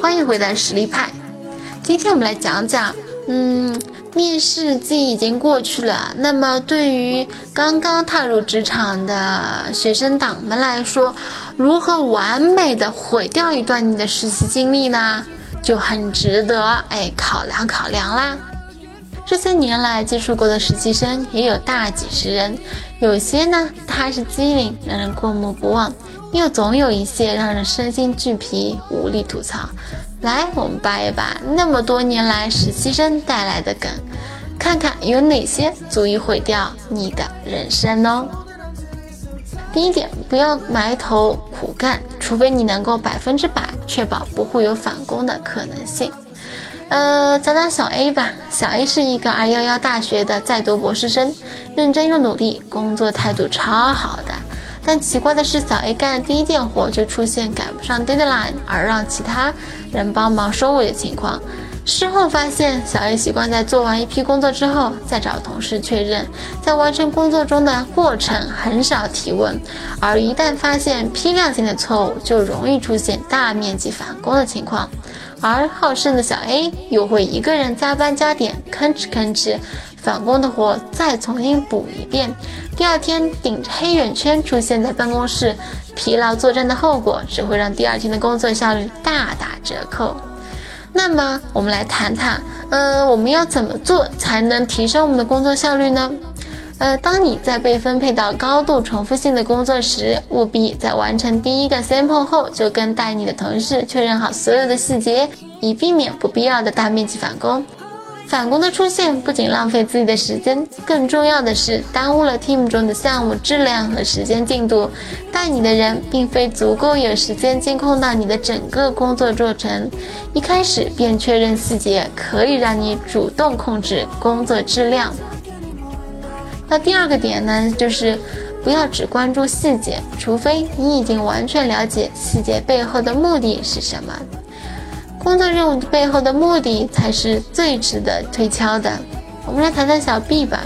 欢迎回到实力派，今天我们来讲讲，嗯，面试季已经过去了，那么对于刚刚踏入职场的学生党们来说，如何完美的毁掉一段你的实习经历呢？就很值得哎考量考量啦。这些年来接触过的实习生也有大几十人，有些呢他是机灵，让人过目不忘。又总有一些让人身心俱疲、无力吐槽。来，我们扒一扒那么多年来实习生带来的梗，看看有哪些足以毁掉你的人生哦。第一点，不要埋头苦干，除非你能够百分之百确保不会有返工的可能性。呃，讲讲小 A 吧。小 A 是一个二幺幺大学的在读博士生，认真又努力，工作态度超好的。但奇怪的是，小 A 干的第一件活就出现赶不上 deadline，而让其他人帮忙收尾的情况。事后发现，小 A 习惯在做完一批工作之后再找同事确认，在完成工作中的过程很少提问，而一旦发现批量性的错误，就容易出现大面积返工的情况。而好胜的小 A 又会一个人加班加点，吭哧吭哧。返工的活再重新补一遍，第二天顶着黑眼圈出现在办公室，疲劳作战的后果只会让第二天的工作效率大打折扣。那么，我们来谈谈，呃，我们要怎么做才能提升我们的工作效率呢？呃，当你在被分配到高度重复性的工作时，务必在完成第一个 sample 后，就跟带你的同事确认好所有的细节，以避免不必要的大面积返工。返工的出现不仅浪费自己的时间，更重要的是耽误了 team 中的项目质量和时间进度。带你的人并非足够有时间监控到你的整个工作过程，一开始便确认细节，可以让你主动控制工作质量。那第二个点呢，就是不要只关注细节，除非你已经完全了解细节背后的目的是什么。工作任务背后的目的才是最值得推敲的。我们来谈谈小 B 吧。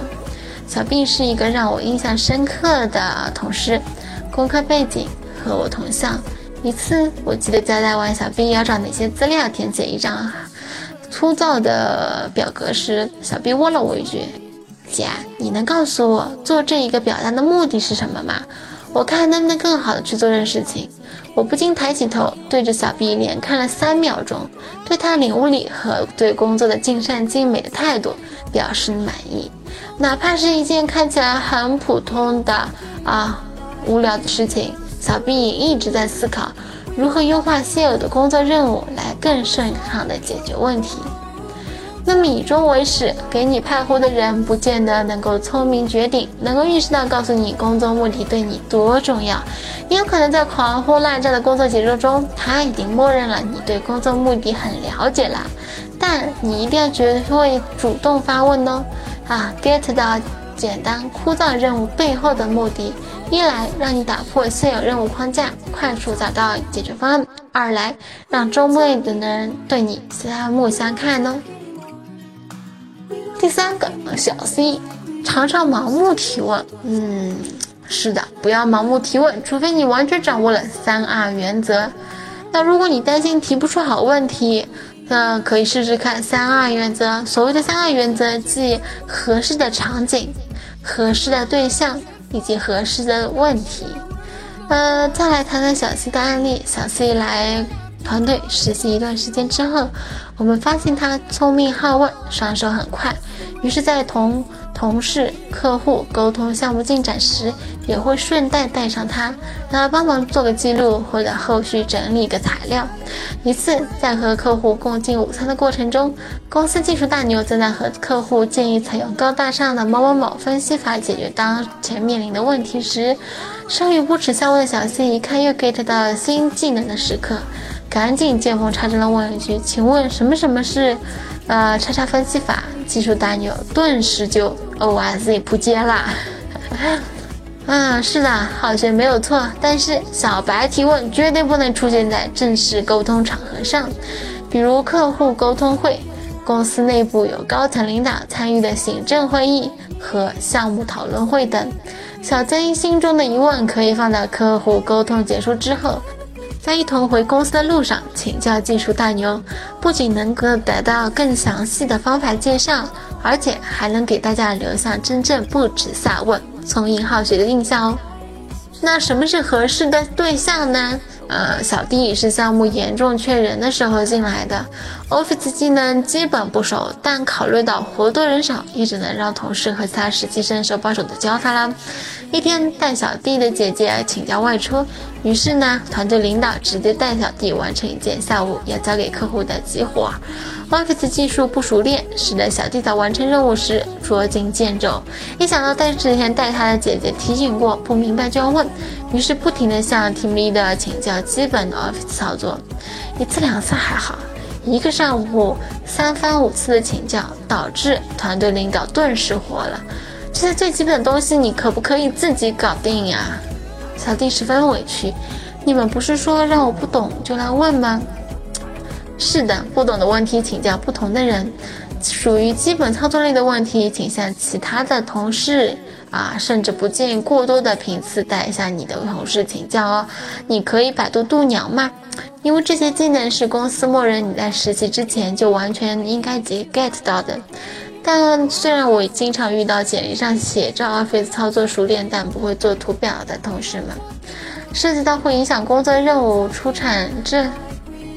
小 B 是一个让我印象深刻的同事，工科背景和我同校。一次，我记得交代完小 B 要找哪些资料，填写一张 粗糙的表格时，小 B 问了我一句：“姐，你能告诉我做这一个表单的目的是什么吗？我看能不能更好的去做这事情。”我不禁抬起头，对着小 B 脸看了三秒钟，对他领悟力和对工作的尽善尽美的态度表示满意。哪怕是一件看起来很普通的啊无聊的事情，小 B 也一直在思考如何优化现有的工作任务，来更顺畅的解决问题。那么以终为始，给你派活的人不见得能够聪明绝顶，能够意识到告诉你工作目的对你多重要。也有可能在狂轰滥炸的工作节奏中，他已经默认了你对工作目的很了解了。但你一定要学会主动发问哦，啊，get 到简单枯燥任务背后的目的，一来让你打破现有任务框架，快速找到解决方案；二来让周围的人对你刮目相看哦。第三个小 C，常常盲目提问。嗯，是的，不要盲目提问，除非你完全掌握了三二原则。那如果你担心提不出好问题，那可以试试看三二原则。所谓的三二原则，即合适的场景、合适的对象以及合适的问题。呃，再来谈谈小 C 的案例。小 C 来团队实习一段时间之后，我们发现他聪明好问，上手很快。于是，在同同事、客户沟通项目进展时，也会顺带带上他，让他帮忙做个记录，或者后续整理个材料。一次，在和客户共进午餐的过程中，公司技术大牛正在和客户建议采用高大上的某某某分析法解决当前面临的问题时，生于不耻下问的小 C 一看又 get 到了新技能的时刻，赶紧见缝插针的问一句：“请问什么什么是，呃，叉叉分析法？”技术大牛顿时就 O S Z 扑街啦。嗯，是的，好像没有错。但是小白提问绝对不能出现在正式沟通场合上，比如客户沟通会、公司内部有高层领导参与的行政会议和项目讨论会等。小曾心中的疑问可以放到客户沟通结束之后，在一同回公司的路上请教技术大牛，不仅能够得到更详细的方法介绍，而且还能给大家留下真正不耻下问。聪颖好学的印象哦，那什么是合适的对象呢？呃，小弟是项目严重缺人的时候进来的，Office 技能基本不熟，但考虑到活多人少，也只能让同事和其他实习生手把手的教他啦。一天带小弟的姐姐请假外出，于是呢，团队领导直接带小弟完成一件下午要交给客户的急活。Office 技术不熟练，使得小弟在完成任务时捉襟见肘。一想到带之前带他的姐姐提醒过，不明白就要问，于是不停地向 Team Leader 请教基本的 Office 操作。一次两次还好，一个上午三番五次的请教，导致团队领导顿时火了。这些最基本的东西，你可不可以自己搞定呀？小弟十分委屈，你们不是说让我不懂就来问吗？是的，不懂的问题请教不同的人，属于基本操作类的问题，请向其他的同事啊，甚至不建议过多的频次带一下你的同事请教哦。你可以百度度娘吗，因为这些技能是公司默认你在实习之前就完全应该及 get 到的。但虽然我经常遇到简历上写着 Office 操作熟练，但不会做图表的同事们，涉及到会影响工作任务出产这。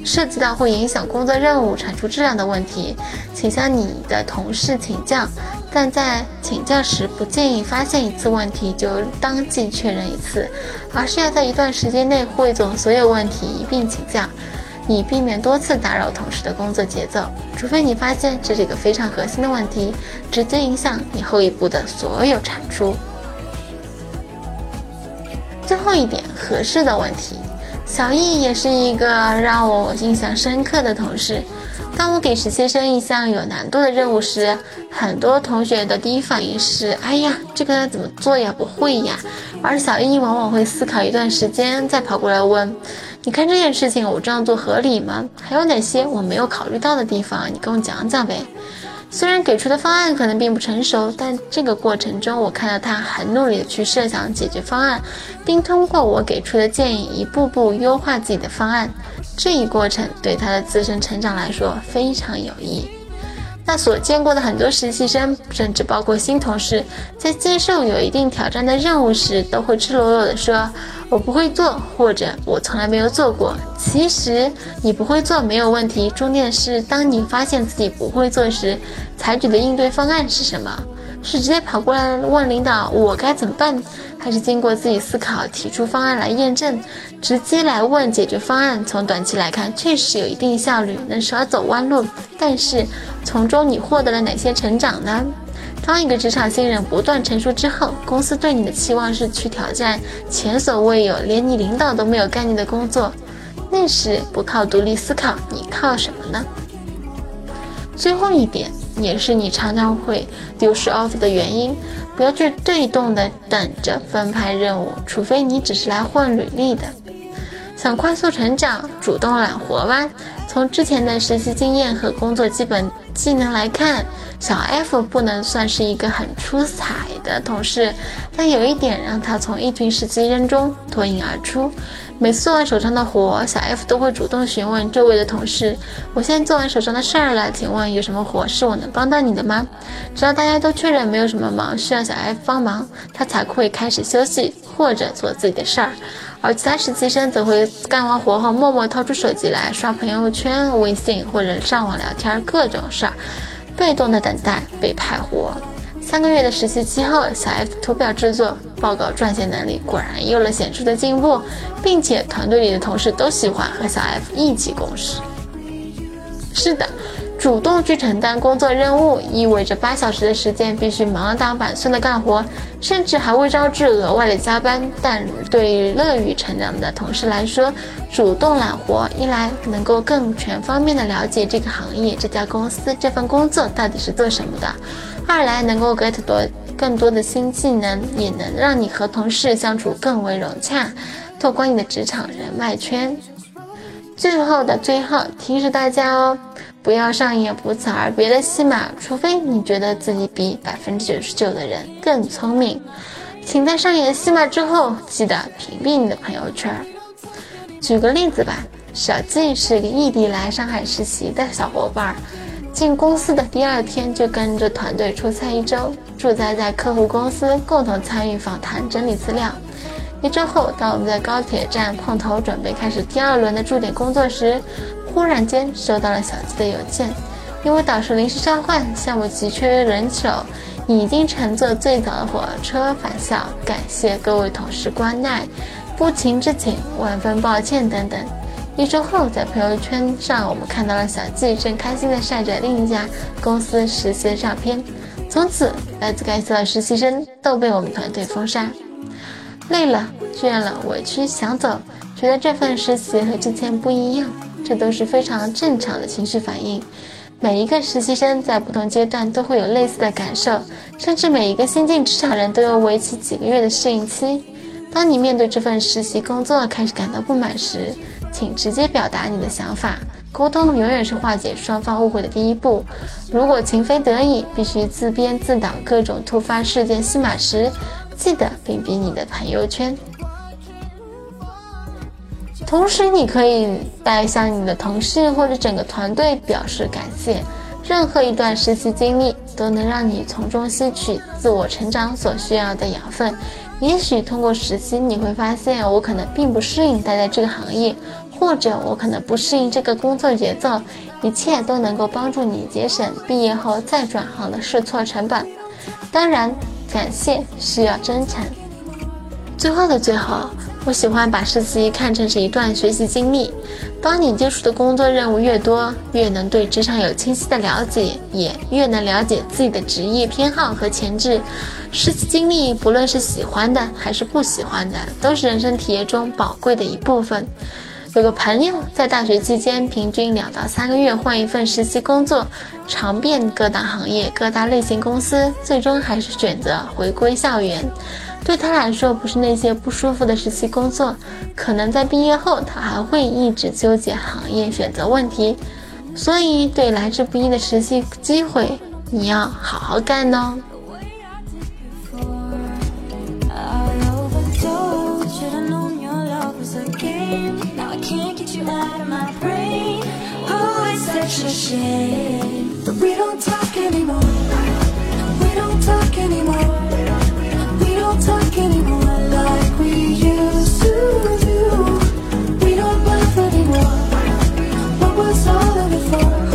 涉及到会影响工作任务产出质量的问题，请向你的同事请教。但在请教时，不建议发现一次问题就当即确认一次，而是要在一段时间内汇总所有问题一并请教，以避免多次打扰同事的工作节奏。除非你发现这是一个非常核心的问题，直接影响你后一步的所有产出。最后一点，合适的问题。小易也是一个让我印象深刻的同事。当我给实习生一项有难度的任务时，很多同学的第一反应是：“哎呀，这个怎么做呀？不会呀。”而小英往往会思考一段时间，再跑过来问：“你看这件事情，我这样做合理吗？还有哪些我没有考虑到的地方？你跟我讲讲呗。”虽然给出的方案可能并不成熟，但这个过程中，我看到他很努力的去设想解决方案，并通过我给出的建议一步步优化自己的方案。这一过程对他的自身成长来说非常有益。那所见过的很多实习生，甚至包括新同事，在接受有一定挑战的任务时，都会赤裸裸地说。我不会做，或者我从来没有做过。其实你不会做没有问题，重点是当你发现自己不会做时，采取的应对方案是什么？是直接跑过来问领导我该怎么办，还是经过自己思考提出方案来验证？直接来问解决方案，从短期来看确实有一定效率，能少走弯路，但是从中你获得了哪些成长呢？当一个职场新人不断成熟之后，公司对你的期望是去挑战前所未有、连你领导都没有概念的工作。那时不靠独立思考，你靠什么呢？最后一点，也是你常常会丢失 offer 的原因，不要去被动的等着分派任务，除非你只是来混履历的。想快速成长，主动揽活吧。从之前的实习经验和工作基本技能来看，小 F 不能算是一个很出彩的同事，但有一点让他从一群实习生中脱颖而出。每次做完手上的活，小 F 都会主动询问周围的同事：“我现在做完手上的事儿了，请问有什么活是我能帮到你的吗？”直到大家都确认没有什么忙需要小 F 帮忙，他才会开始休息或者做自己的事儿。而其他实习生则会干完活后默默掏出手机来刷朋友圈、微信或者上网聊天，各种事儿，被动的等待被派活。三个月的实习期后，小 F 图表制作、报告撰写能力果然有了显著的进步，并且团队里的同事都喜欢和小 F 一起共事。是的，主动去承担工作任务，意味着八小时的时间必须忙打板算的干活，甚至还会招致额外的加班。但对于乐于成长的同事来说，主动揽活，一来能够更全方面的了解这个行业、这家公司、这份工作到底是做什么的；二来能够 get 多更多的新技能，也能让你和同事相处更为融洽，拓宽你的职场人脉圈。最后的最后，提示大家哦。不要上演不辞而别的戏码，除非你觉得自己比百分之九十九的人更聪明。请在上演戏码之后，记得屏蔽你的朋友圈。举个例子吧，小季是个异地来上海实习的小伙伴，进公司的第二天就跟着团队出差一周，住在在客户公司，共同参与访谈、整理资料。一周后，当我们在高铁站碰头，准备开始第二轮的驻点工作时，忽然间收到了小季的邮件，因为导师临时召唤，项目急缺人手，已经乘坐最早的火车返校，感谢各位同事关爱，不情之请，万分抱歉等等。一周后，在朋友圈上，我们看到了小季正开心地晒着另一家公司实习的照片。从此，来自该校的实习生都被我们团队封杀。累了、倦了、委屈，想走，觉得这份实习和之前不一样。这都是非常正常的情绪反应。每一个实习生在不同阶段都会有类似的感受，甚至每一个新进职场人都有为期几个月的适应期。当你面对这份实习工作开始感到不满时，请直接表达你的想法。沟通永远是化解双方误会的第一步。如果情非得已必须自编自导各种突发事件戏码时，记得屏蔽你的朋友圈。同时，你可以带向你的同事或者整个团队表示感谢。任何一段实习经历都能让你从中吸取自我成长所需要的养分。也许通过实习，你会发现我可能并不适应待在这个行业，或者我可能不适应这个工作节奏。一切都能够帮助你节省毕业后再转行的试错成本。当然，感谢需要真诚。最后的最后。我喜欢把实习看成是一段学习经历。当你接触的工作任务越多，越能对职场有清晰的了解，也越能了解自己的职业偏好和潜质。实习经历，不论是喜欢的还是不喜欢的，都是人生体验中宝贵的一部分。有个朋友在大学期间平均两到三个月换一份实习工作，尝遍各大行业、各大类型公司，最终还是选择回归校园。对他来说，不是那些不舒服的实习工作，可能在毕业后，他还会一直纠结行业选择问题。所以，对来之不易的实习机会，你要好好干哦。before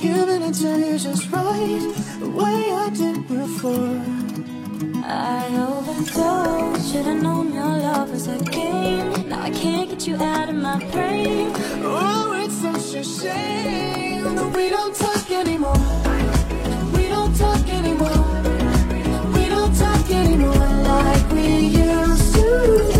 giving it to you just right The way I did before I overdosed Should've known your love was a game Now I can't get you out of my brain Oh, it's such a shame That we don't talk anymore anymore. We don't talk anymore like we used to.